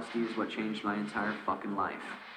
LSD is what changed my entire fucking life.